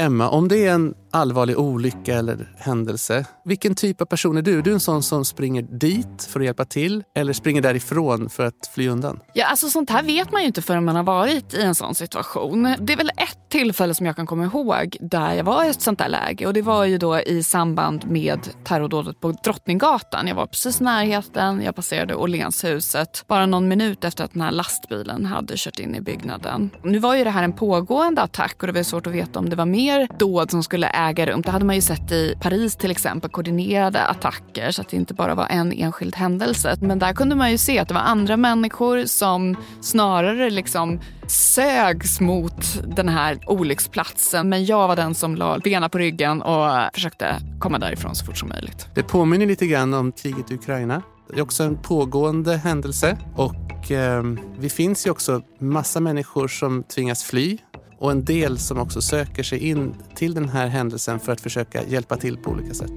Emma, om det är en allvarlig olycka eller händelse, vilken typ av person är du? Är du en sån som springer dit för att hjälpa till eller springer därifrån för att fly undan? Ja, alltså sånt här vet man ju inte förrän man har varit i en sån situation. Det är väl ett tillfälle som jag kan komma ihåg där jag var i ett sånt där läge och det var ju då i samband med terrordådet på Drottninggatan. Jag var precis i närheten, jag passerade Åhlénshuset bara någon minut efter att den här lastbilen hade kört in i byggnaden. Nu var ju det här en pågående attack och det var svårt att veta om det var mer dåd som skulle äga rum. Det hade man ju sett i Paris till exempel, koordinerade attacker så att det inte bara var en enskild händelse. Men där kunde man ju se att det var andra människor som snarare liksom sögs mot den här olycksplatsen. Men jag var den som la benen på ryggen och försökte komma därifrån så fort som möjligt. Det påminner lite grann om kriget i Ukraina. Det är också en pågående händelse och eh, vi finns ju också massa människor som tvingas fly och en del som också söker sig in till den här händelsen för att försöka hjälpa till på olika sätt.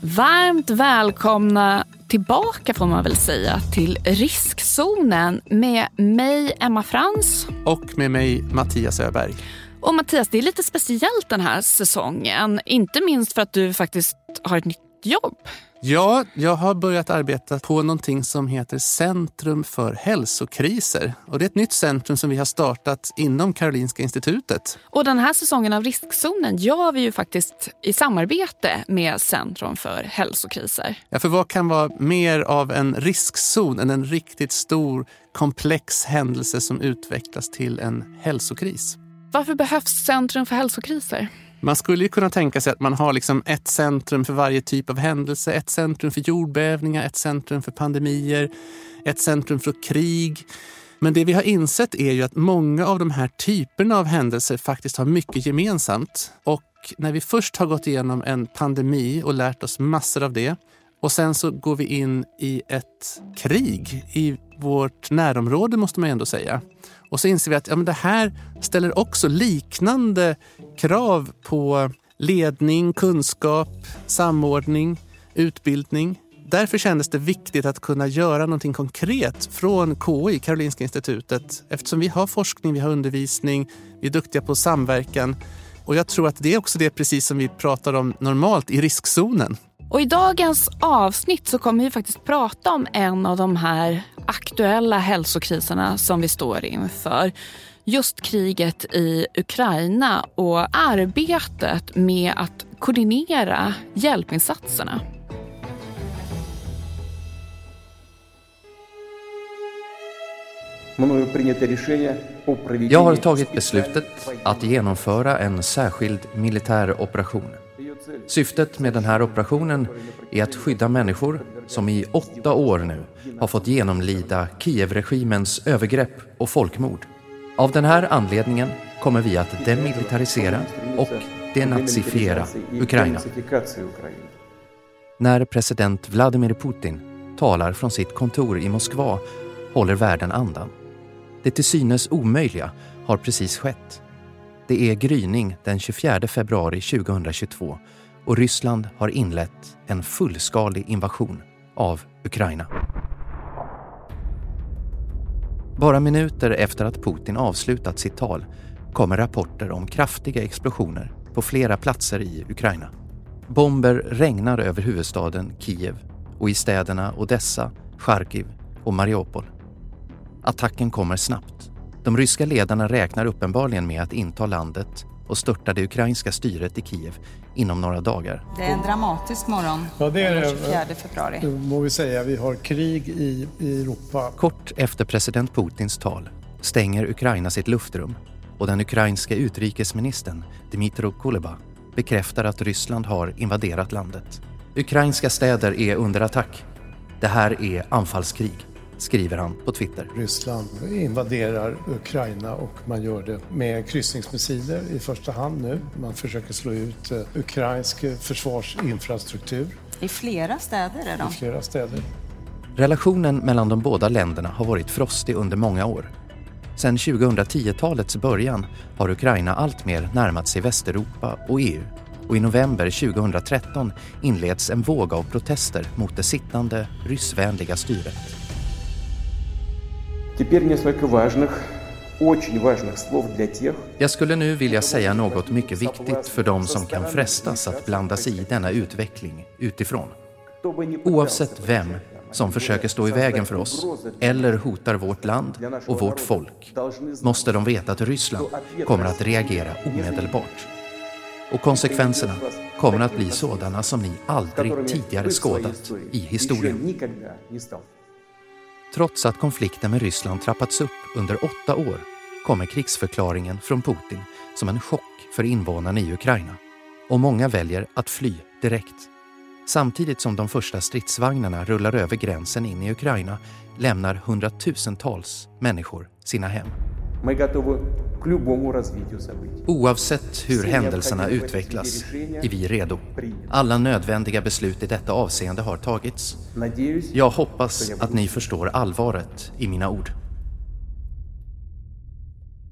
Varmt välkomna tillbaka får man väl säga till riskzonen med mig Emma Frans. Och med mig Mattias Öberg. Och Mattias, det är lite speciellt den här säsongen. Inte minst för att du faktiskt har ett nytt jobb. Ja, jag har börjat arbeta på någonting som heter Centrum för hälsokriser. Och det är ett nytt centrum som vi har startat inom Karolinska institutet. Och den här säsongen av Riskzonen gör vi ju faktiskt i samarbete med Centrum för hälsokriser. Ja, för vad kan vara mer av en riskzon än en riktigt stor komplex händelse som utvecklas till en hälsokris? Varför behövs Centrum för hälsokriser? Man skulle ju kunna tänka sig att man har liksom ett centrum för varje typ av händelse. Ett centrum för jordbävningar, ett centrum för pandemier, ett centrum för krig. Men det vi har insett är ju att många av de här typerna av händelser faktiskt har mycket gemensamt. Och när vi först har gått igenom en pandemi och lärt oss massor av det och sen så går vi in i ett krig i vårt närområde måste man ändå säga. Och så inser vi att ja, men det här ställer också liknande krav på ledning, kunskap, samordning, utbildning. Därför kändes det viktigt att kunna göra någonting konkret från KI, Karolinska institutet, eftersom vi har forskning, vi har undervisning, vi är duktiga på samverkan. Och jag tror att det är också det precis som vi pratar om normalt i riskzonen. Och I dagens avsnitt så kommer vi faktiskt prata om en av de här aktuella hälsokriserna som vi står inför. Just kriget i Ukraina och arbetet med att koordinera hjälpinsatserna. Jag har tagit beslutet att genomföra en särskild militär operation. Syftet med den här operationen är att skydda människor som i åtta år nu har fått genomlida Kievregimens övergrepp och folkmord. Av den här anledningen kommer vi att demilitarisera och denazifiera Ukraina. När president Vladimir Putin talar från sitt kontor i Moskva håller världen andan. Det till synes omöjliga har precis skett. Det är gryning den 24 februari 2022 och Ryssland har inlett en fullskalig invasion av Ukraina. Bara minuter efter att Putin avslutat sitt tal kommer rapporter om kraftiga explosioner på flera platser i Ukraina. Bomber regnar över huvudstaden Kiev och i städerna Odessa, Charkiv och Mariupol. Attacken kommer snabbt. De ryska ledarna räknar uppenbarligen med att inta landet och störta det ukrainska styret i Kiev inom några dagar. Det är en dramatisk morgon ja, det är den 24 februari. Det må vi säga. Vi har krig i, i Europa. Kort efter president Putins tal stänger Ukraina sitt luftrum och den ukrainska utrikesministern Dmytro Kuleba bekräftar att Ryssland har invaderat landet. Ukrainska städer är under attack. Det här är anfallskrig skriver han på Twitter. Ryssland invaderar Ukraina och man gör det med kryssningsmissiler i första hand nu. Man försöker slå ut eh, ukrainsk försvarsinfrastruktur. I flera städer är de. I flera städer. Relationen mellan de båda länderna har varit frostig under många år. Sedan 2010-talets början har Ukraina alltmer närmat sig Västeuropa och EU och i november 2013 inleds en våg av protester mot det sittande ryssvänliga styret. Jag skulle nu vilja säga något mycket viktigt för dem som kan frestas att blanda sig i denna utveckling utifrån. Oavsett vem som försöker stå i vägen för oss eller hotar vårt land och vårt folk måste de veta att Ryssland kommer att reagera omedelbart. Och konsekvenserna kommer att bli sådana som ni aldrig tidigare skådat i historien. Trots att konflikten med Ryssland trappats upp under åtta år kommer krigsförklaringen från Putin som en chock för invånarna i Ukraina. Och många väljer att fly direkt. Samtidigt som de första stridsvagnarna rullar över gränsen in i Ukraina lämnar hundratusentals människor sina hem. Oavsett hur händelserna utvecklas är vi redo. Alla nödvändiga beslut i detta avseende har tagits. Jag hoppas att ni förstår allvaret i mina ord.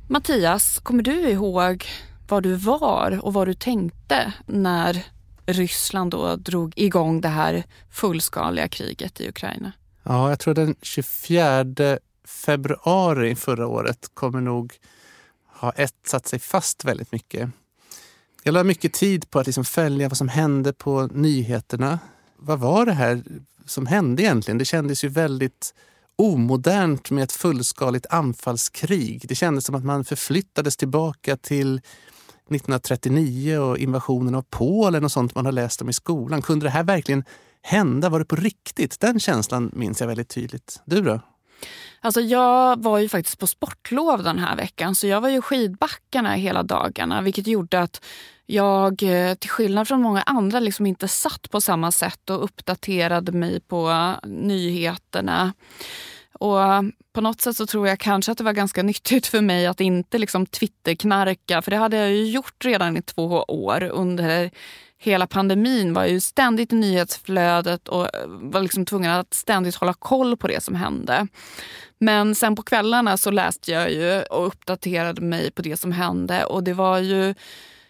Mattias, kommer du ihåg var du var och vad du tänkte när Ryssland då drog igång det här fullskaliga kriget i Ukraina? Ja, jag tror den 24 februari förra året kommer nog har etsat sig fast väldigt mycket. Jag la mycket tid på att liksom följa vad som hände på nyheterna. Vad var det här som hände egentligen? Det kändes ju väldigt omodernt med ett fullskaligt anfallskrig. Det kändes som att man förflyttades tillbaka till 1939 och invasionen av Polen och sånt man har läst om i skolan. Kunde det här verkligen hända? Var det på riktigt? Den känslan minns jag väldigt tydligt. Du då? Alltså jag var ju faktiskt på sportlov den här veckan så jag var ju skidbackarna hela dagarna vilket gjorde att jag eh, till skillnad från många andra liksom inte satt på samma sätt och uppdaterade mig på nyheterna. Och eh, på något sätt så tror jag kanske att det var ganska nyttigt för mig att inte liksom Twitterknarka för det hade jag ju gjort redan i två år under hela pandemin var ju ständigt i nyhetsflödet och eh, var liksom tvungen att ständigt hålla koll på det som hände. Men sen på kvällarna så läste jag ju och uppdaterade mig på det som hände och det var ju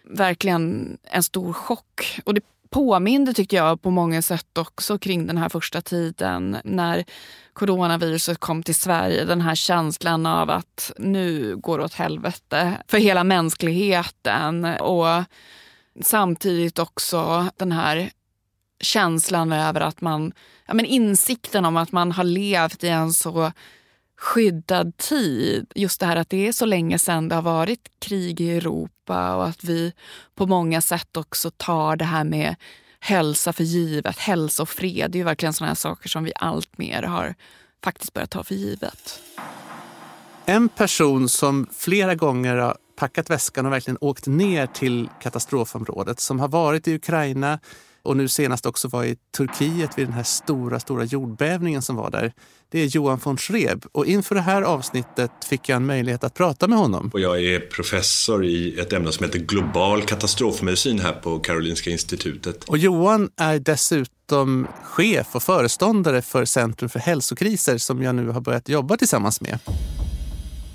verkligen en stor chock. Och det påminde tyckte jag på många sätt också kring den här första tiden när coronaviruset kom till Sverige. Den här känslan av att nu går det åt helvete för hela mänskligheten. Och samtidigt också den här känslan över att man, ja men insikten om att man har levt i en så skyddad tid. Just det här att det är så länge sedan det har varit krig i Europa och att vi på många sätt också tar det här med hälsa för givet. Hälsa och fred, det är ju verkligen sådana saker som vi allt mer har faktiskt börjat ta för givet. En person som flera gånger har packat väskan och verkligen åkt ner till katastrofområdet, som har varit i Ukraina och nu senast också var i Turkiet vid den här stora, stora jordbävningen som var där. Det är Johan von Schreb och inför det här avsnittet fick jag en möjlighet att prata med honom. Och jag är professor i ett ämne som heter global katastrofmedicin här på Karolinska institutet. Och Johan är dessutom chef och föreståndare för Centrum för hälsokriser som jag nu har börjat jobba tillsammans med.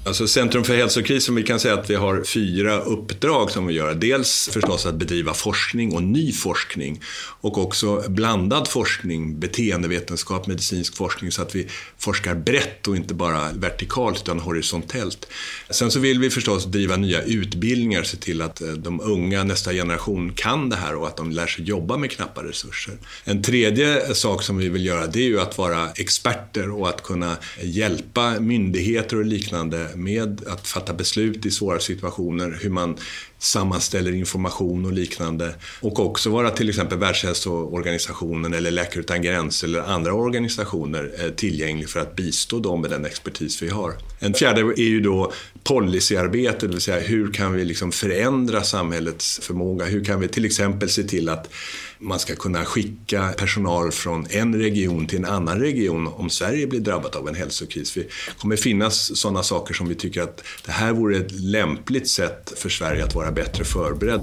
Alltså Centrum för hälsokris, som vi kan säga att vi har fyra uppdrag som vi gör. Dels förstås att bedriva forskning och ny forskning och också blandad forskning, beteendevetenskap, medicinsk forskning så att vi forskar brett och inte bara vertikalt utan horisontellt. Sen så vill vi förstås driva nya utbildningar, se till att eh, de unga, nästa generation kan det här och att de lär sig jobba med knappa resurser. En tredje eh, sak som vi vill göra det är ju att vara experter och att kunna hjälpa myndigheter och liknande med att fatta beslut i svåra situationer, hur man sammanställer information och liknande. Och också vara till exempel Världshälsoorganisationen eller Läkare utan gränser eller andra organisationer eh, tillgänglig för att bistå dem med den expertis vi har. En fjärde är ju då policyarbete, det vill säga hur kan vi liksom förändra samhällets förmåga? Hur kan vi till exempel se till att man ska kunna skicka personal från en region till en annan region om Sverige blir drabbat av en hälsokris. Det kommer finnas sådana saker som vi tycker att det här vore ett lämpligt sätt för Sverige att vara bättre förberedd.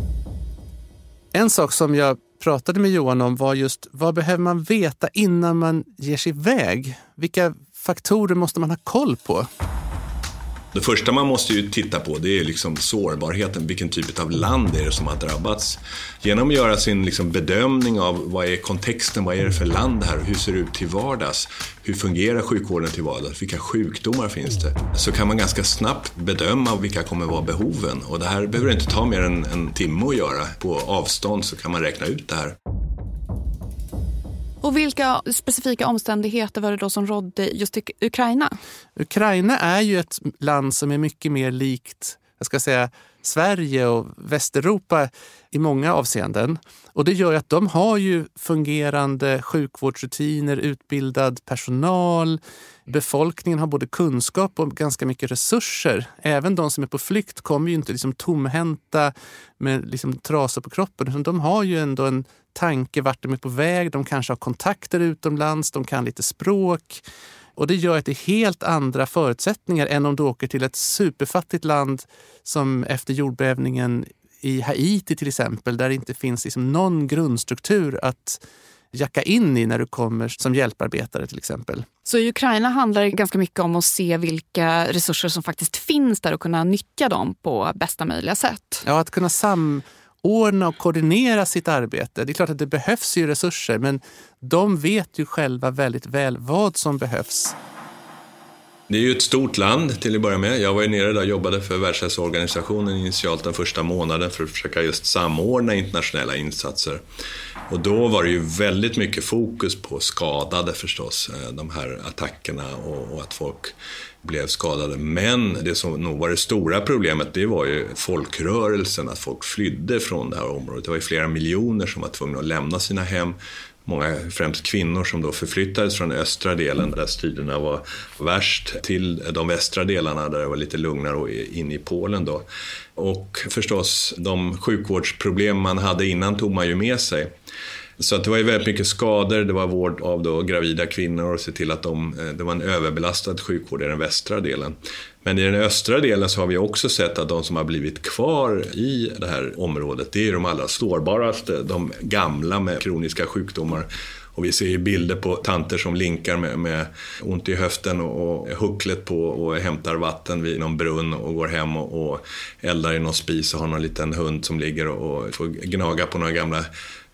En sak som jag pratade med Johan om var just vad behöver man veta innan man ger sig iväg? Vilka faktorer måste man ha koll på? Det första man måste ju titta på det är liksom sårbarheten. Vilken typ av land är det som har drabbats? Genom att göra sin liksom bedömning av vad är kontexten, vad är det för land här, hur ser det ut till vardags? Hur fungerar sjukvården till vardags? Vilka sjukdomar finns det? Så kan man ganska snabbt bedöma vilka kommer vara behoven. Och det här behöver inte ta mer än en timme att göra. På avstånd så kan man räkna ut det här. Och vilka specifika omständigheter var det då som rådde just i Ukraina? Ukraina är ju ett land som är mycket mer likt jag ska säga, Sverige och Västeuropa i många avseenden. Och det gör att de har ju fungerande sjukvårdsrutiner, utbildad personal. Befolkningen har både kunskap och ganska mycket resurser. Även de som är på flykt kommer ju inte liksom tomhänta med liksom trasor på kroppen. De har ju ändå en tanke vart de är på väg. De kanske har kontakter utomlands, de kan lite språk. Och det gör att det är helt andra förutsättningar än om du åker till ett superfattigt land som efter jordbävningen i Haiti till exempel, där det inte finns liksom någon grundstruktur att jacka in i när du kommer som hjälparbetare till exempel. Så i Ukraina handlar det ganska mycket om att se vilka resurser som faktiskt finns där och kunna nyttja dem på bästa möjliga sätt? Ja, att kunna sam ordna och koordinera sitt arbete. Det är klart att det behövs ju resurser men de vet ju själva väldigt väl vad som behövs. Det är ju ett stort land till att börja med. Jag var ju nere där och jobbade för Världshälsoorganisationen initialt den första månaden för att försöka just samordna internationella insatser. Och då var det ju väldigt mycket fokus på skadade förstås, eh, de här attackerna och, och att folk blev skadade. Men det som nog var det stora problemet, det var ju folkrörelsen, att folk flydde från det här området. Det var ju flera miljoner som var tvungna att lämna sina hem. Många, främst kvinnor, som då förflyttades från östra delen där striderna var värst till de västra delarna där det var lite lugnare och in i Polen. Då. Och förstås, de sjukvårdsproblem man hade innan tog man ju med sig. Så att det var ju väldigt mycket skador, det var vård av då gravida kvinnor och se till att de, eh, det var en överbelastad sjukvård i den västra delen. Men i den östra delen så har vi också sett att de som har blivit kvar i det här området, det är de allra sårbaraste, de gamla med kroniska sjukdomar. Och vi ser ju bilder på tanter som linkar med, med ont i höften och, och hucklet på och hämtar vatten vid någon brunn och går hem och, och eldar i någon spis och har någon liten hund som ligger och, och får gnaga på några gamla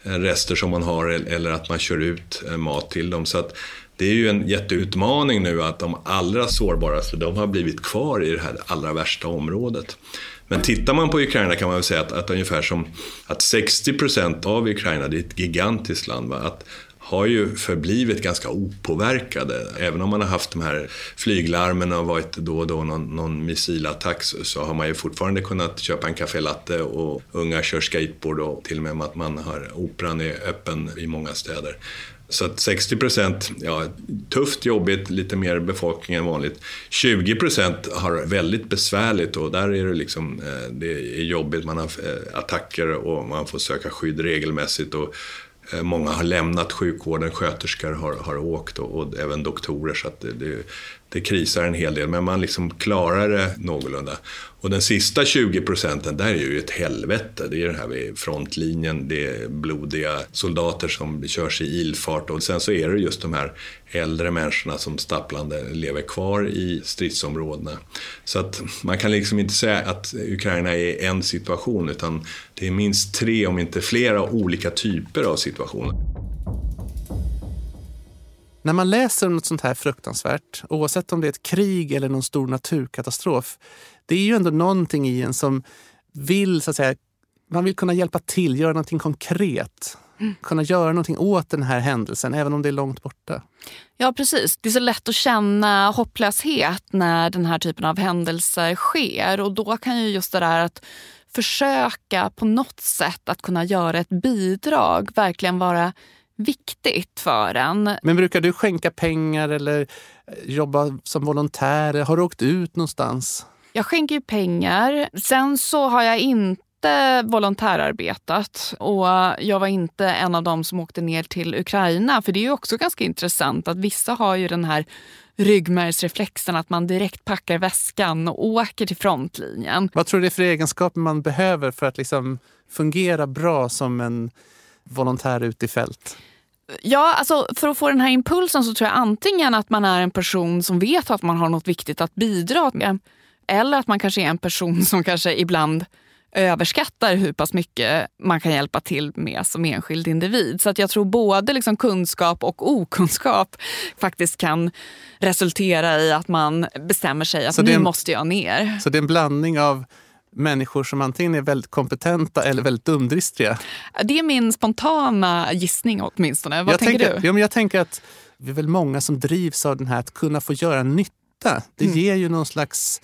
Eh, rester som man har eller att man kör ut eh, mat till dem. Så att det är ju en jätteutmaning nu att de allra sårbaraste, de har blivit kvar i det här allra värsta området. Men tittar man på Ukraina kan man väl säga att, att ungefär som att 60 procent av Ukraina, det är ett gigantiskt land, va? att har ju förblivit ganska opåverkade. Även om man har haft de här flyglarmen och varit då och då någon, någon missilattack så, så, har man ju fortfarande kunnat köpa en café latte och unga kör skateboard och till och med att man har operan är öppen i många städer. Så att 60 procent, ja, tufft, jobbigt, lite mer befolkning än vanligt. 20 procent har väldigt besvärligt och där är det liksom, eh, det är jobbigt, man har eh, attacker och man får söka skydd regelmässigt och Eh, många har lämnat sjukvården, sköterskor har, har åkt och, och även doktorer. Så det, det, det, krisar en hel del, men man liksom klarar det någorlunda. Och den sista 20 procenten, där är ju ett helvete. Det är den här vid frontlinjen, det är blodiga soldater som körs i ilfart och sen så är det just de här äldre människorna som stapplande lever kvar i stridsområdena. Så att man kan liksom inte säga att Ukraina är en situation utan det är minst tre, om inte flera, olika typer av situationer. När man läser om något sånt här fruktansvärt, oavsett om det är ett krig eller någon stor naturkatastrof, det är ju ändå någonting i en som vill, så att säga, man vill kunna hjälpa till, göra någonting konkret. Mm. Kunna göra någonting åt den här händelsen, även om det är långt borta. Ja, precis. Det är så lätt att känna hopplöshet när den här typen av händelser sker. Och då kan ju just det där att försöka på något sätt att kunna göra ett bidrag verkligen vara viktigt för en. Men brukar du skänka pengar eller jobba som volontär? Har du åkt ut någonstans? Jag skänker ju pengar. Sen så har jag inte volontärarbetat och jag var inte en av dem som åkte ner till Ukraina. För det är ju också ganska intressant att vissa har ju den här ryggmärgsreflexen att man direkt packar väskan och åker till frontlinjen. Vad tror du det är för egenskaper man behöver för att liksom fungera bra som en volontär ute i fält? Ja, alltså för att få den här impulsen så tror jag antingen att man är en person som vet att man har något viktigt att bidra med Eller att man kanske är en person som kanske ibland överskattar hur pass mycket man kan hjälpa till med som enskild individ. Så att jag tror både liksom kunskap och okunskap faktiskt kan resultera i att man bestämmer sig att nu en, måste jag ner. Så det är en blandning av människor som antingen är väldigt kompetenta eller väldigt dumdristiga? Det är min spontana gissning åtminstone. Vad jag tänker, tänker, du? Ja, men jag tänker att vi är väl många som drivs av den här att kunna få göra nytta. Det mm. ger ju någon slags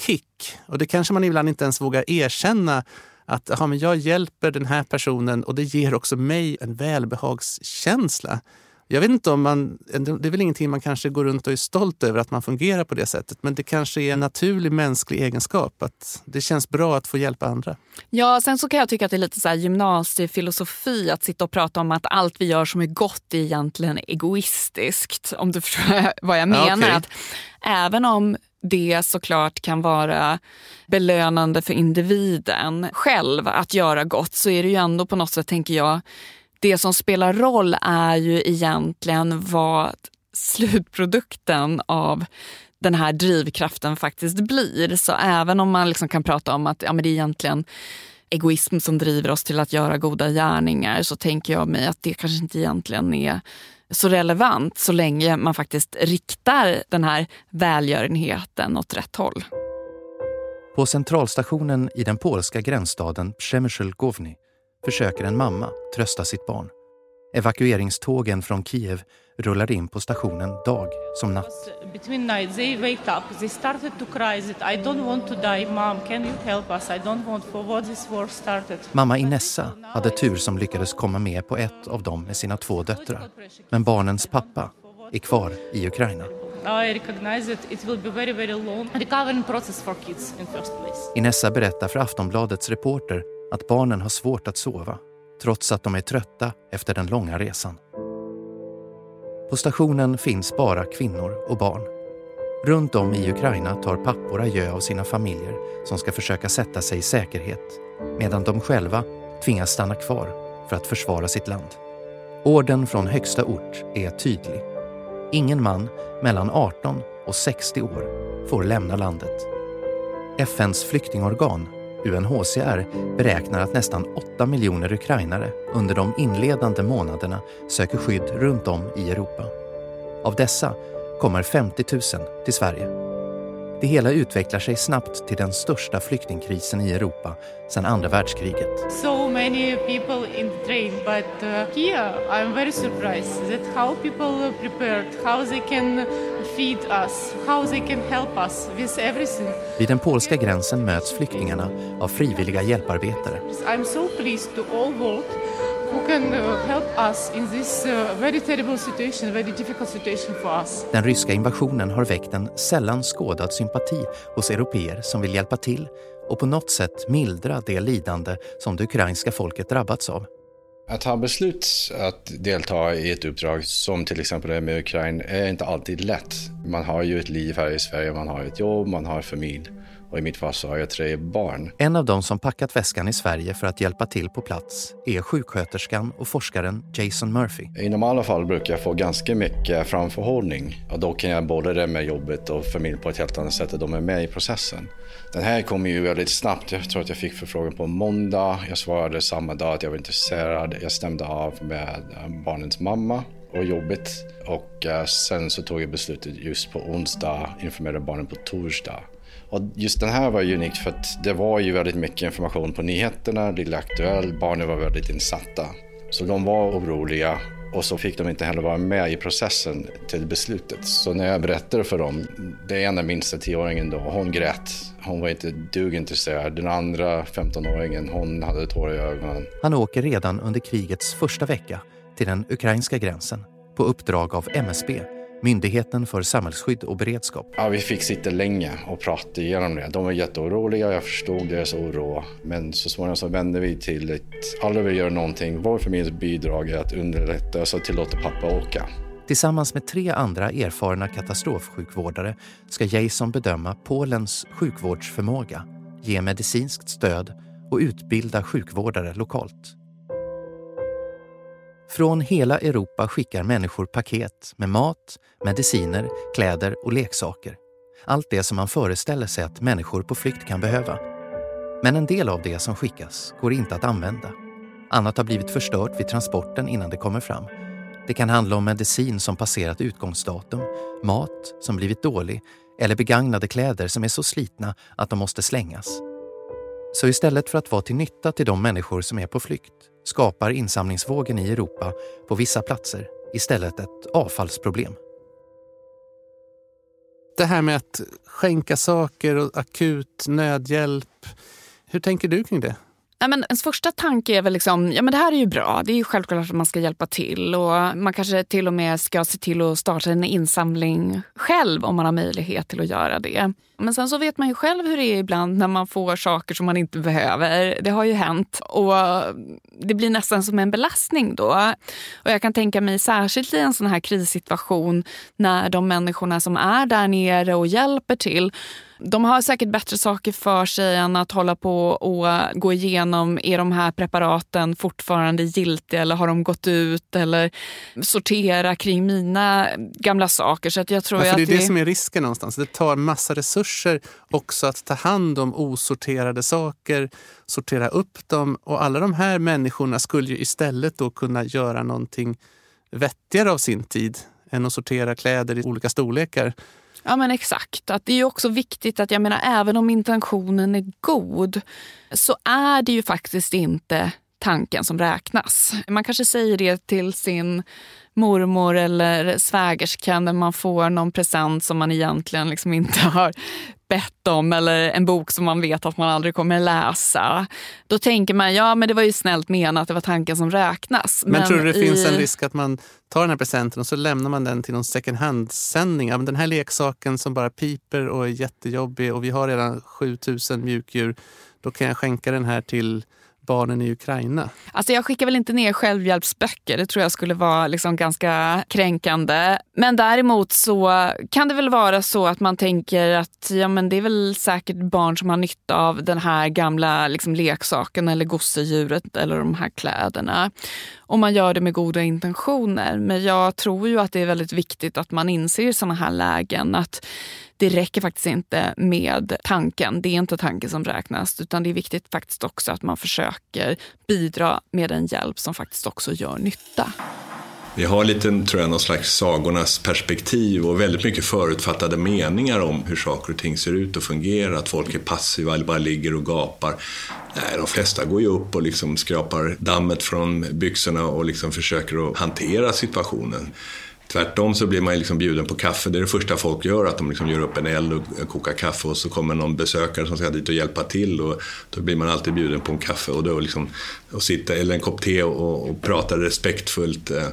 kick. Och det kanske man ibland inte ens vågar erkänna att aha, men jag hjälper den här personen och det ger också mig en välbehagskänsla. Jag vet inte om man, det är väl ingenting man kanske går runt och är stolt över att man fungerar på det sättet. Men det kanske är en naturlig mänsklig egenskap att det känns bra att få hjälpa andra. Ja, sen så kan jag tycka att det är lite så här gymnasiefilosofi att sitta och prata om att allt vi gör som är gott är egentligen egoistiskt. Om du förstår vad jag menar. Ja, okay. att även om det såklart kan vara belönande för individen själv att göra gott så är det ju ändå på något sätt, tänker jag, det som spelar roll är ju egentligen vad slutprodukten av den här drivkraften faktiskt blir. Så även om man liksom kan prata om att ja, men det är egentligen egoism som driver oss till att göra goda gärningar så tänker jag mig att det kanske inte egentligen är så relevant så länge man faktiskt riktar den här välgörenheten åt rätt håll. På centralstationen i den polska gränsstaden Przemysl-Główny försöker en mamma trösta sitt barn. Evakueringstågen från Kiev rullade in på stationen dag som natt. Between night they wake up, they started to cry that I don't want to die, mom, can you help us? I don't want for what this war started. Mamma Inessa hade tur som lyckades komma med på ett av dem med sina två döttrar. Men barnens pappa är kvar i Ukraina. I recognize that it will be very, very long recovering process for kids in first place. Inessa berättar för Aftonbladets reporter att barnen har svårt att sova trots att de är trötta efter den långa resan. På stationen finns bara kvinnor och barn. Runt om i Ukraina tar pappor adjö av sina familjer som ska försöka sätta sig i säkerhet medan de själva tvingas stanna kvar för att försvara sitt land. Orden från högsta ort är tydlig. Ingen man mellan 18 och 60 år får lämna landet. FNs flyktingorgan UNHCR beräknar att nästan 8 miljoner ukrainare under de inledande månaderna söker skydd runt om i Europa. Av dessa kommer 50 000 till Sverige. Det hela utvecklar sig snabbt till den största flyktingkrisen i Europa sedan andra världskriget. So many people in the train, but uh, here I'm very surprised that how people prepared, how they can feed us, how they can help us with everything. Vid den polska gränsen möts flyktingarna av frivilliga hjälparbetare. I'm so pleased to all world who can uh, help us in this uh, very terrible situation, very difficult situation for us. Den ryska invasionen har väckt en sällan skådad sympati hos europeer som vill hjälpa till och på något sätt mildra det lidande som det ukrainska folket drabbats av. Att ha beslut att delta i ett uppdrag som till exempel det med Ukraina är inte alltid lätt. Man har ju ett liv här i Sverige, man har ett jobb, man har familj. Och i mitt fall så har jag tre barn. En av dem som packat väskan i Sverige för att hjälpa till på plats är sjuksköterskan och forskaren Jason Murphy. I normala fall brukar jag få ganska mycket framförhållning och då kan jag både det med jobbet och familj på ett helt annat sätt och de är med i processen. Den här kom ju väldigt snabbt. Jag tror att jag fick förfrågan på måndag. Jag svarade samma dag att jag var intresserad. Jag stämde av med eh, barnens mamma och jobbet. Och eh, sen så tog jag beslutet just på onsdag, informerade barnen på torsdag. Och just den här var unikt för att det var ju väldigt mycket information på nyheterna, Lilla Aktuell, barnen var väldigt insatta. Så de var oroliga och så fick de inte heller vara med i processen till beslutet. Så när jag berättade för dem, det ena minsta tioåringen då, hon grät. Hon var inte dugintresserad. Den andra 15-åringen, hon hade tårar i ögonen. Han åker redan under krigets första vecka till den ukrainska gränsen på uppdrag av MSB Myndigheten för samhällsskydd och beredskap. Ja, vi fick sitta länge och prata igenom det. De var jätteoroliga, jag förstod deras oro. Men så småningom så vände vi till att alla vill göra någonting. Vår familjs bidrag är att underlätta så tillåter pappa åka. Tillsammans med tre andra erfarna katastrofsjukvårdare ska Jason bedöma Polens sjukvårdsförmåga, ge medicinskt stöd och utbilda sjukvårdare lokalt. Från hela Europa skickar människor paket med mat, mediciner, kläder och leksaker. Allt det som man föreställer sig att människor på flykt kan behöva. Men en del av det som skickas går inte att använda. Annat har blivit förstört vid transporten innan det kommer fram. Det kan handla om medicin som passerat utgångsdatum, mat som blivit dålig eller begagnade kläder som är så slitna att de måste slängas. Så istället för att vara till nytta till de människor som är på flykt skapar insamlingsvågen i Europa på vissa platser istället ett avfallsproblem. Det här med att skänka saker och akut nödhjälp. Hur tänker du kring det? Nej, men ens första tanke är väl liksom, ja men det här är ju bra. Det är ju självklart att man ska hjälpa till och man kanske till och med ska se till att starta en insamling själv om man har möjlighet till att göra det. Men sen så vet man ju själv hur det är ibland när man får saker som man inte behöver. Det har ju hänt och det blir nästan som en belastning då. Och jag kan tänka mig särskilt i en sån här krissituation när de människorna som är där nere och hjälper till de har säkert bättre saker för sig än att hålla på och gå igenom, är de här preparaten fortfarande giltiga eller har de gått ut? Eller sortera kring mina gamla saker. Så att jag tror ja, för det är att det vi... som är risken någonstans. Det tar massa resurser också att ta hand om osorterade saker, sortera upp dem. Och alla de här människorna skulle ju istället då kunna göra någonting vettigare av sin tid än att sortera kläder i olika storlekar. Ja men exakt. Att det är också viktigt att jag menar även om intentionen är god så är det ju faktiskt inte tanken som räknas. Man kanske säger det till sin mormor eller svägerskan när man får någon present som man egentligen liksom inte har bett om eller en bok som man vet att man aldrig kommer läsa. Då tänker man ja men det var ju snällt menat, det var tanken som räknas. Men, men tror du det i... finns en risk att man tar den här presenten och så lämnar man den till någon second hand-sändning? Ja, den här leksaken som bara piper och är jättejobbig och vi har redan 7000 mjukdjur. Då kan jag skänka den här till barnen i Ukraina? Alltså jag skickar väl inte ner självhjälpsböcker. Det tror jag skulle vara liksom ganska kränkande. Men däremot så kan det väl vara så att man tänker att ja, men det är väl säkert barn som har nytta av den här gamla liksom, leksaken eller gosedjuret eller de här kläderna. Och man gör det med goda intentioner. Men jag tror ju att det är väldigt viktigt att man inser i sådana här lägen att det räcker faktiskt inte med tanken. Det är inte tanken som räknas utan det är viktigt faktiskt också att man försöker bidra med en hjälp som faktiskt också gör nytta. Vi har lite, tror jag, någon slags sagornas perspektiv och väldigt mycket förutfattade meningar om hur saker och ting ser ut och fungerar. Att folk är passiva eller bara ligger och gapar. Nej, de flesta går ju upp och liksom skrapar dammet från byxorna och liksom försöker att hantera situationen. Tvärtom så blir man liksom bjuden på kaffe. Det är det första folk gör, att de liksom gör upp en eld och kokar kaffe och så kommer någon besökare som ska dit och hjälpa till och då blir man alltid bjuden på en kaffe och då liksom, och sitta, eller en kopp te och, och prata respektfullt. Eh,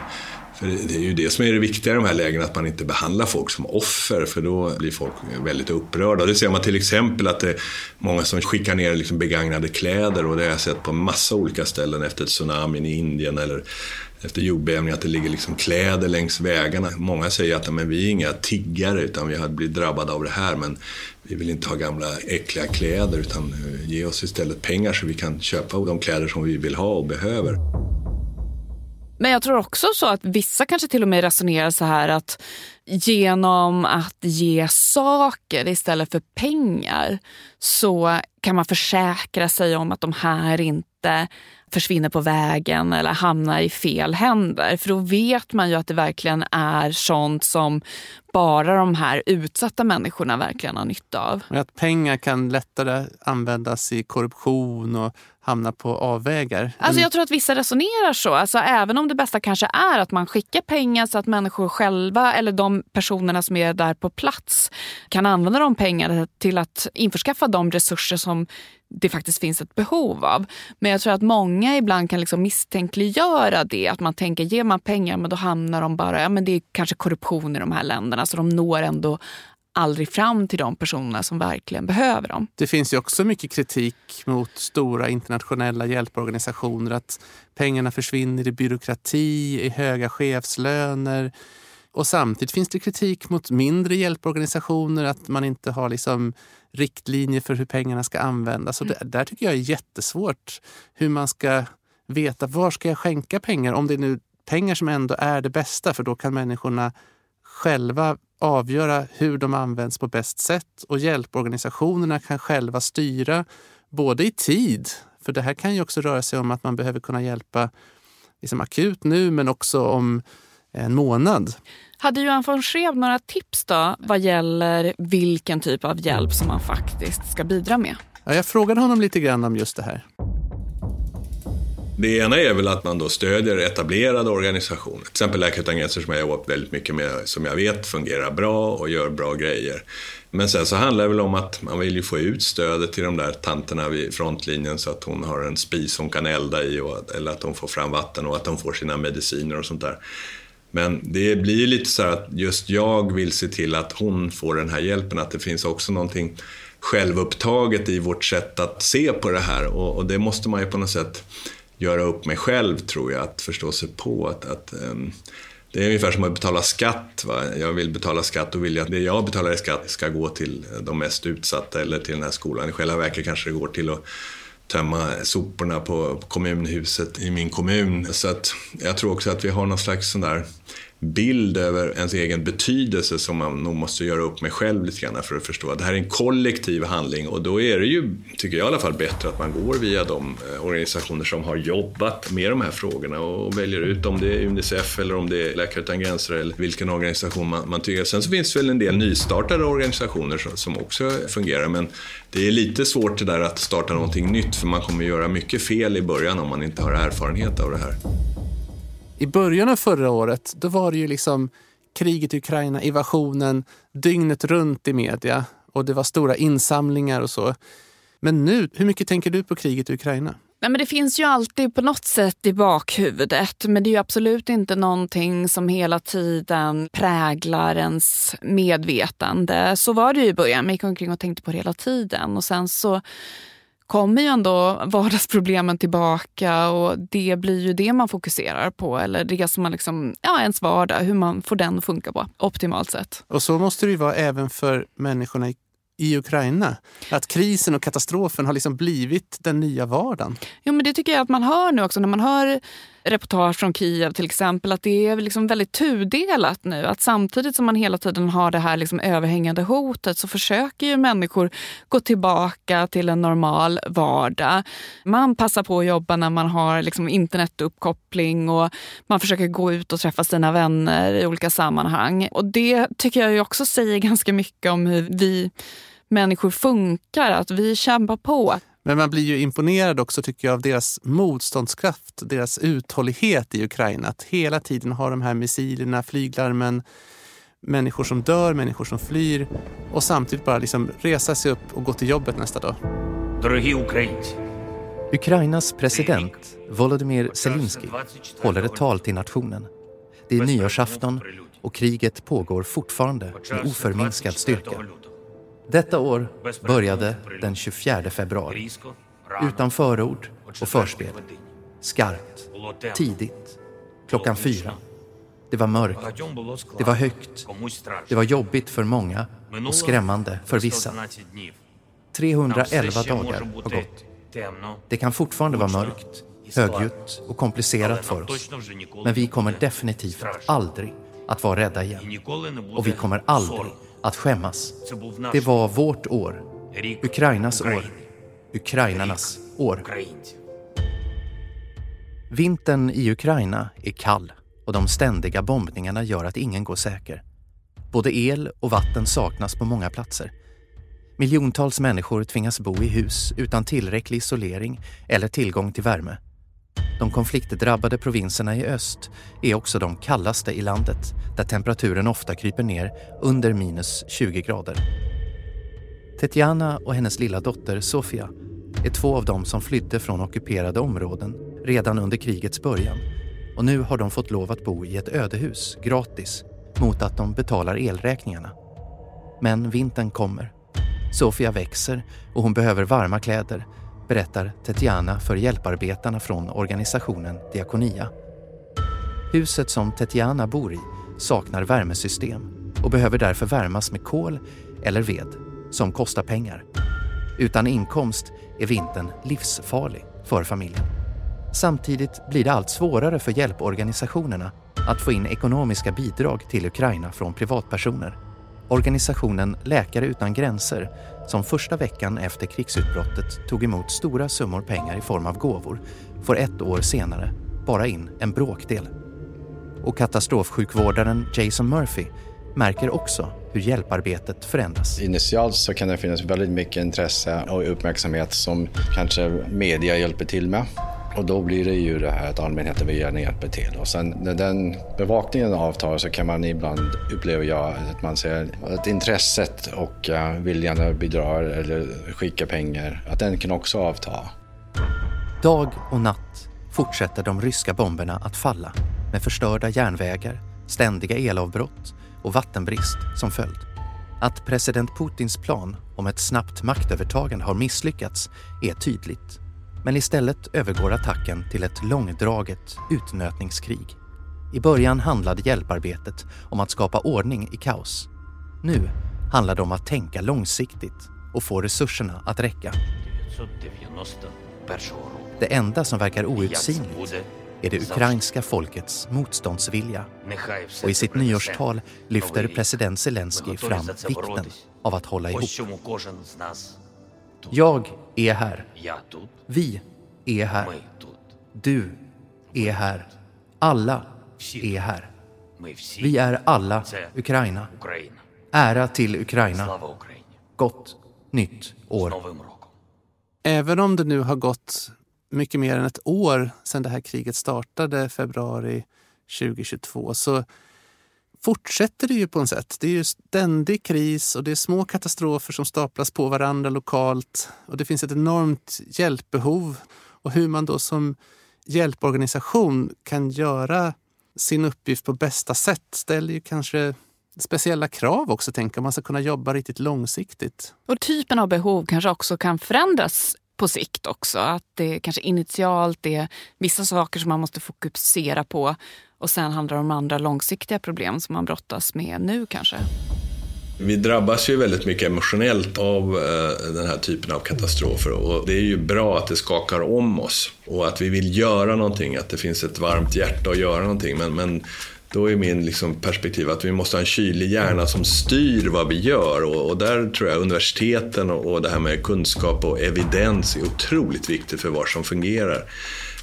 för det är ju det som är det viktiga i de här lägena, att man inte behandlar folk som offer, för då blir folk väldigt upprörda. Och det ser man till exempel att det är många som skickar ner liksom begagnade kläder och det har jag sett på massa olika ställen efter tsunamin i Indien eller efter jordbävningen att det ligger liksom kläder längs vägarna. Många säger att men vi är inga tiggare utan vi har blivit drabbade av det här men vi vill inte ha gamla äckliga kläder utan eh, ge oss istället pengar så vi kan köpa de kläder som vi vill ha och behöver. Men jag tror också så att vissa kanske till och med resonerar så här att genom att ge saker istället för pengar så kan man försäkra sig om att de här inte försvinner på vägen eller hamnar i fel händer. För då vet man ju att det verkligen är sånt som bara de här utsatta människorna verkligen har nytta av. Och att pengar kan lättare användas i korruption och hamna på avvägar. Alltså jag tror att vissa resonerar så. Alltså även om det bästa kanske är att man skickar pengar så att människor själva eller de personerna som är där på plats kan använda de pengarna till att införskaffa de resurser som det faktiskt finns ett behov av. Men jag tror att många ibland kan liksom misstänkliggöra det. Att man tänker, ger man pengar men då hamnar de bara, ja men det är kanske korruption i de här länderna så de når ändå aldrig fram till de personerna som verkligen behöver dem. Det finns ju också mycket kritik mot stora internationella hjälporganisationer. Att pengarna försvinner i byråkrati, i höga chefslöner. Och samtidigt finns det kritik mot mindre hjälporganisationer, att man inte har liksom riktlinjer för hur pengarna ska användas. Och det, där tycker jag är jättesvårt hur man ska veta var ska jag skänka pengar om det är nu pengar som ändå är det bästa för då kan människorna själva avgöra hur de används på bäst sätt och hjälporganisationerna kan själva styra både i tid, för det här kan ju också röra sig om att man behöver kunna hjälpa liksom akut nu men också om en månad. Hade Johan von Scheeb några tips då vad gäller vilken typ av hjälp som man faktiskt ska bidra med? Ja, jag frågade honom lite grann om just det här. Det ena är väl att man då stödjer etablerade organisationer. Till exempel Läkare Utan Gränser som jag jobbat väldigt mycket med, som jag vet fungerar bra och gör bra grejer. Men sen så handlar det väl om att man vill ju få ut stödet till de där tanterna vid frontlinjen så att hon har en spis hon kan elda i och, eller att hon får fram vatten och att de får sina mediciner och sånt där. Men det blir ju lite så att just jag vill se till att hon får den här hjälpen, att det finns också någonting självupptaget i vårt sätt att se på det här och, och det måste man ju på något sätt göra upp med själv tror jag, att förstå sig på att, att um, det är ungefär som att betala skatt. Va? Jag vill betala skatt och vill att det jag betalar i skatt ska gå till de mest utsatta eller till den här skolan. I själva verket kanske det går till att tömma soporna på kommunhuset i min kommun. Så att jag tror också att vi har någon slags sån där bild över ens egen betydelse som man nog måste göra upp med själv lite grann för att förstå det här är en kollektiv handling och då är det ju, tycker jag i alla fall, bättre att man går via de eh, organisationer som har jobbat med de här frågorna och väljer ut om det är Unicef eller om det är Läkare Utan Gränser eller vilken organisation man, man tycker. Sen så finns det väl en del nystartade organisationer som, som också fungerar men det är lite svårt det där att starta någonting nytt för man kommer göra mycket fel i början om man inte har erfarenhet av det här. I början av förra året då var det ju liksom kriget i Ukraina, invasionen, dygnet runt i media och det var stora insamlingar och så. Men nu, hur mycket tänker du på kriget i Ukraina? Nej, men det finns ju alltid på något sätt i bakhuvudet men det är ju absolut inte någonting som hela tiden präglar ens medvetande. Så var det ju i början, man gick omkring och tänkte på det hela tiden och sen så kommer ju ändå vardagsproblemen tillbaka och det blir ju det man fokuserar på. Eller det som man liksom, ja, ens vardag, hur man får den att funka på optimalt sätt. Och så måste det ju vara även för människorna i i Ukraina. Att krisen och katastrofen har liksom blivit den nya vardagen. Jo, men det tycker jag att man hör nu också när man hör reportage från Kiev till exempel. Att det är liksom väldigt tudelat nu. Att samtidigt som man hela tiden har det här liksom överhängande hotet så försöker ju människor gå tillbaka till en normal vardag. Man passar på att jobba när man har liksom internetuppkoppling och man försöker gå ut och träffa sina vänner i olika sammanhang. Och det tycker jag också säger ganska mycket om hur vi människor funkar, att vi kämpar på. Men man blir ju imponerad också tycker jag av deras motståndskraft, deras uthållighet i Ukraina. Att hela tiden ha de här missilerna, flyglarmen, människor som dör, människor som flyr och samtidigt bara liksom resa sig upp och gå till jobbet nästa dag. Ukrainas president Volodymyr Zelensky håller ett tal till nationen. Det är nyårsafton och kriget pågår fortfarande med oförminskad styrka. Detta år började den 24 februari. Utan förord och förspel. Skarpt. Tidigt. Klockan fyra. Det var mörkt. Det var högt. Det var jobbigt för många och skrämmande för vissa. 311 dagar har gått. Det kan fortfarande vara mörkt, högljutt och komplicerat för oss. Men vi kommer definitivt aldrig att vara rädda igen. Och vi kommer aldrig att skämmas. Det var vårt år. Ukrainas år. Ukrainarnas år. Vintern i Ukraina är kall och de ständiga bombningarna gör att ingen går säker. Både el och vatten saknas på många platser. Miljontals människor tvingas bo i hus utan tillräcklig isolering eller tillgång till värme. De konfliktdrabbade provinserna i öst är också de kallaste i landet där temperaturen ofta kryper ner under minus 20 grader. Tetjana och hennes lilla dotter Sofia är två av dem som flydde från ockuperade områden redan under krigets början och nu har de fått lov att bo i ett ödehus gratis mot att de betalar elräkningarna. Men vintern kommer. Sofia växer och hon behöver varma kläder berättar Tetiana för hjälparbetarna från organisationen Diakonia. Huset som Tetiana bor i saknar värmesystem och behöver därför värmas med kol eller ved, som kostar pengar. Utan inkomst är vintern livsfarlig för familjen. Samtidigt blir det allt svårare för hjälporganisationerna att få in ekonomiska bidrag till Ukraina från privatpersoner. Organisationen Läkare utan gränser, som första veckan efter krigsutbrottet tog emot stora summor pengar i form av gåvor, får ett år senare bara in en bråkdel. Och katastrofsjukvårdaren Jason Murphy märker också hur hjälparbetet förändras. Initialt så kan det finnas väldigt mycket intresse och uppmärksamhet som kanske media hjälper till med. Och då blir det ju det här att allmänheten vill gärna hjälpa till. Och sen när den bevakningen avtar så kan man ibland uppleva jag att man ser att intresset och eh, viljan att bidra eller skicka pengar, att den kan också avta. Dag och natt fortsätter de ryska bomberna att falla med förstörda järnvägar, ständiga elavbrott och vattenbrist som följd. Att president Putins plan om ett snabbt maktövertagande har misslyckats är tydligt. Men istället övergår attacken till ett långdraget utnötningskrig. I början handlade hjälparbetet om att skapa ordning i kaos. Nu handlar det om att tänka långsiktigt och få resurserna att räcka. Det enda som verkar outsinligt är det ukrainska folkets motståndsvilja. Och i sitt nyårstal lyfter president Zelensky fram vikten av att hålla ihop. Jag är här. Vi är här. Du är här. Alla är här. Vi är alla Ukraina. Ära till Ukraina. Gott nytt år. Även om det nu har gått mycket mer än ett år sedan det här kriget startade februari 2022 så fortsätter det ju på något sätt. Det är ju ständig kris och det är små katastrofer som staplas på varandra lokalt och det finns ett enormt hjälpbehov. Och hur man då som hjälporganisation kan göra sin uppgift på bästa sätt ställer ju kanske speciella krav också, tänker man ska kunna jobba riktigt långsiktigt. Och typen av behov kanske också kan förändras på sikt också. Att det kanske initialt är vissa saker som man måste fokusera på och sen handlar det om andra långsiktiga problem som man brottas med nu kanske. Vi drabbas ju väldigt mycket emotionellt av eh, den här typen av katastrofer och det är ju bra att det skakar om oss och att vi vill göra någonting, att det finns ett varmt hjärta att göra någonting. Men, men då är min liksom perspektiv att vi måste ha en kylig hjärna som styr vad vi gör. Och, och där tror jag universiteten och, och det här med kunskap och evidens är otroligt viktigt för vad som fungerar.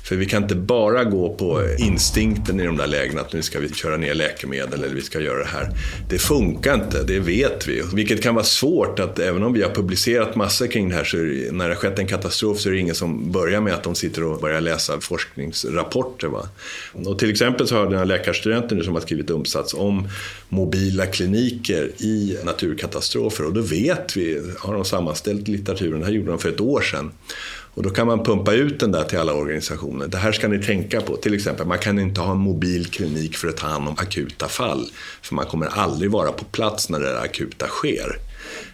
För vi kan inte bara gå på instinkten i de där lägena att nu ska vi köra ner läkemedel eller vi ska göra det här. Det funkar inte, det vet vi. Vilket kan vara svårt att även om vi har publicerat massor kring det här så det, när det har skett en katastrof så är det ingen som börjar med att de sitter och börjar läsa forskningsrapporter. Va? Och till exempel så har den här läkarstudenten nu som har skrivit uppsats om mobila kliniker i naturkatastrofer och då vet vi, har de sammanställt litteraturen, det här gjorde de för ett år sedan. Och då kan man pumpa ut den där till alla organisationer. Det här ska ni tänka på. Till exempel, man kan inte ha en mobil klinik för att ta hand om akuta fall. För man kommer aldrig vara på plats när det akuta sker.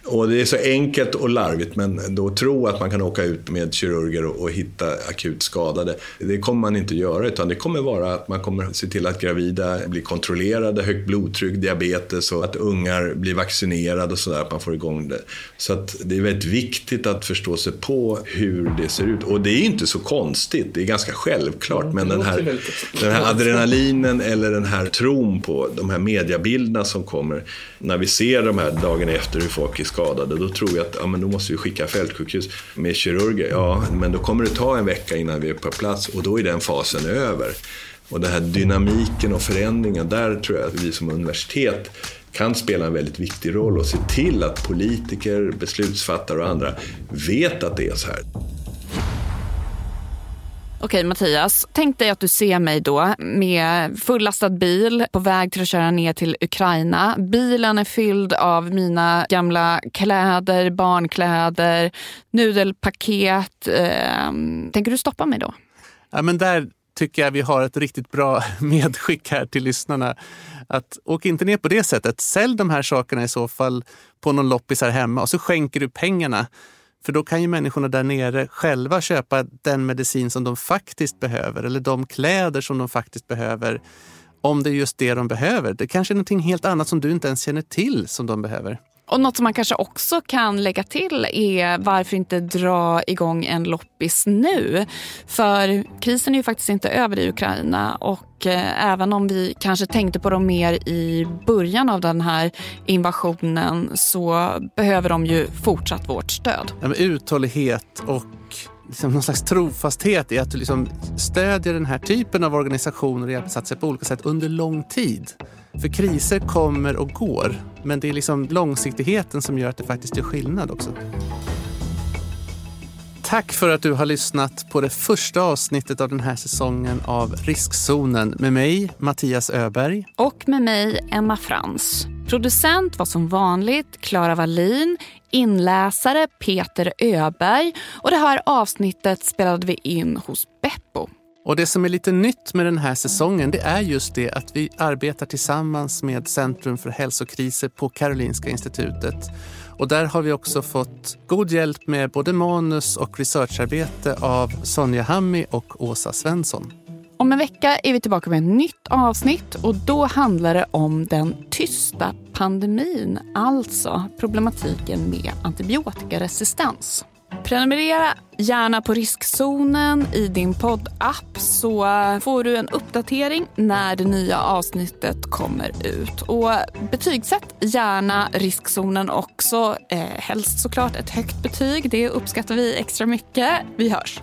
Och det är så enkelt och larvigt, men då tro att man kan åka ut med kirurger och, och, hitta akut skadade, det kommer man inte göra. Utan det kommer vara att man kommer se till att gravida blir kontrollerade, högt blodtryck, diabetes och att ungar blir vaccinerade och sådär, att man får igång det. Så att det är väldigt viktigt att förstå sig på hur det ser ut. Och det är inte så konstigt, det är ganska självklart. Men den här, den här adrenalinen eller den här tron på de här mediabilderna som kommer när vi ser de här dagen efter hur folk är skadade, då tror jag att ja, men då måste vi skicka fältsjukhus med kirurger. Ja, men då kommer det ta en vecka innan vi är på plats och då är den fasen över. Och den här dynamiken och förändringen, där tror jag att vi som universitet kan spela en väldigt viktig roll och se till att politiker, beslutsfattare och andra vet att det är så här. Okej Mattias, tänk dig att du ser mig då med fullastad bil på väg till att köra ner till Ukraina. Bilen är fylld av mina gamla kläder, barnkläder, nudelpaket. Eh, tänker du stoppa mig då? Ja, men där tycker jag vi har ett riktigt bra medskick här till lyssnarna. Att åk inte ner på det sättet. Sälj de här sakerna i så fall på någon loppis här hemma och så skänker du pengarna för då kan ju människorna där nere själva köpa den medicin som de faktiskt behöver eller de kläder som de faktiskt behöver. Om det är just det de behöver. Det kanske är något helt annat som du inte ens känner till som de behöver. Och något som man kanske också kan lägga till är varför inte dra igång en loppis nu? För krisen är ju faktiskt inte över i Ukraina och eh, även om vi kanske tänkte på dem mer i början av den här invasionen så behöver de ju fortsatt vårt stöd. Ja, uthållighet och liksom någon slags trofasthet i att du liksom stödjer den här typen av organisationer och hjälpinsatser på olika sätt under lång tid. För kriser kommer och går, men det är liksom långsiktigheten som gör att det faktiskt gör skillnad också. Tack för att du har lyssnat på det första avsnittet av den här säsongen av Riskzonen med mig, Mattias Öberg. Och med mig, Emma Frans. Producent var som vanligt Klara Wallin, inläsare Peter Öberg och det här avsnittet spelade vi in hos Beppo. Och det som är lite nytt med den här säsongen det är just det att vi arbetar tillsammans med Centrum för hälsokriser på Karolinska institutet. Och där har vi också fått god hjälp med både manus och researcharbete av Sonja Hammi och Åsa Svensson. Om en vecka är vi tillbaka med ett nytt avsnitt och då handlar det om den tysta pandemin, alltså problematiken med antibiotikaresistens. Prenumerera gärna på riskzonen i din poddapp så får du en uppdatering när det nya avsnittet kommer ut. Och betygsätt gärna riskzonen också. Eh, helst såklart ett högt betyg. Det uppskattar vi extra mycket. Vi hörs!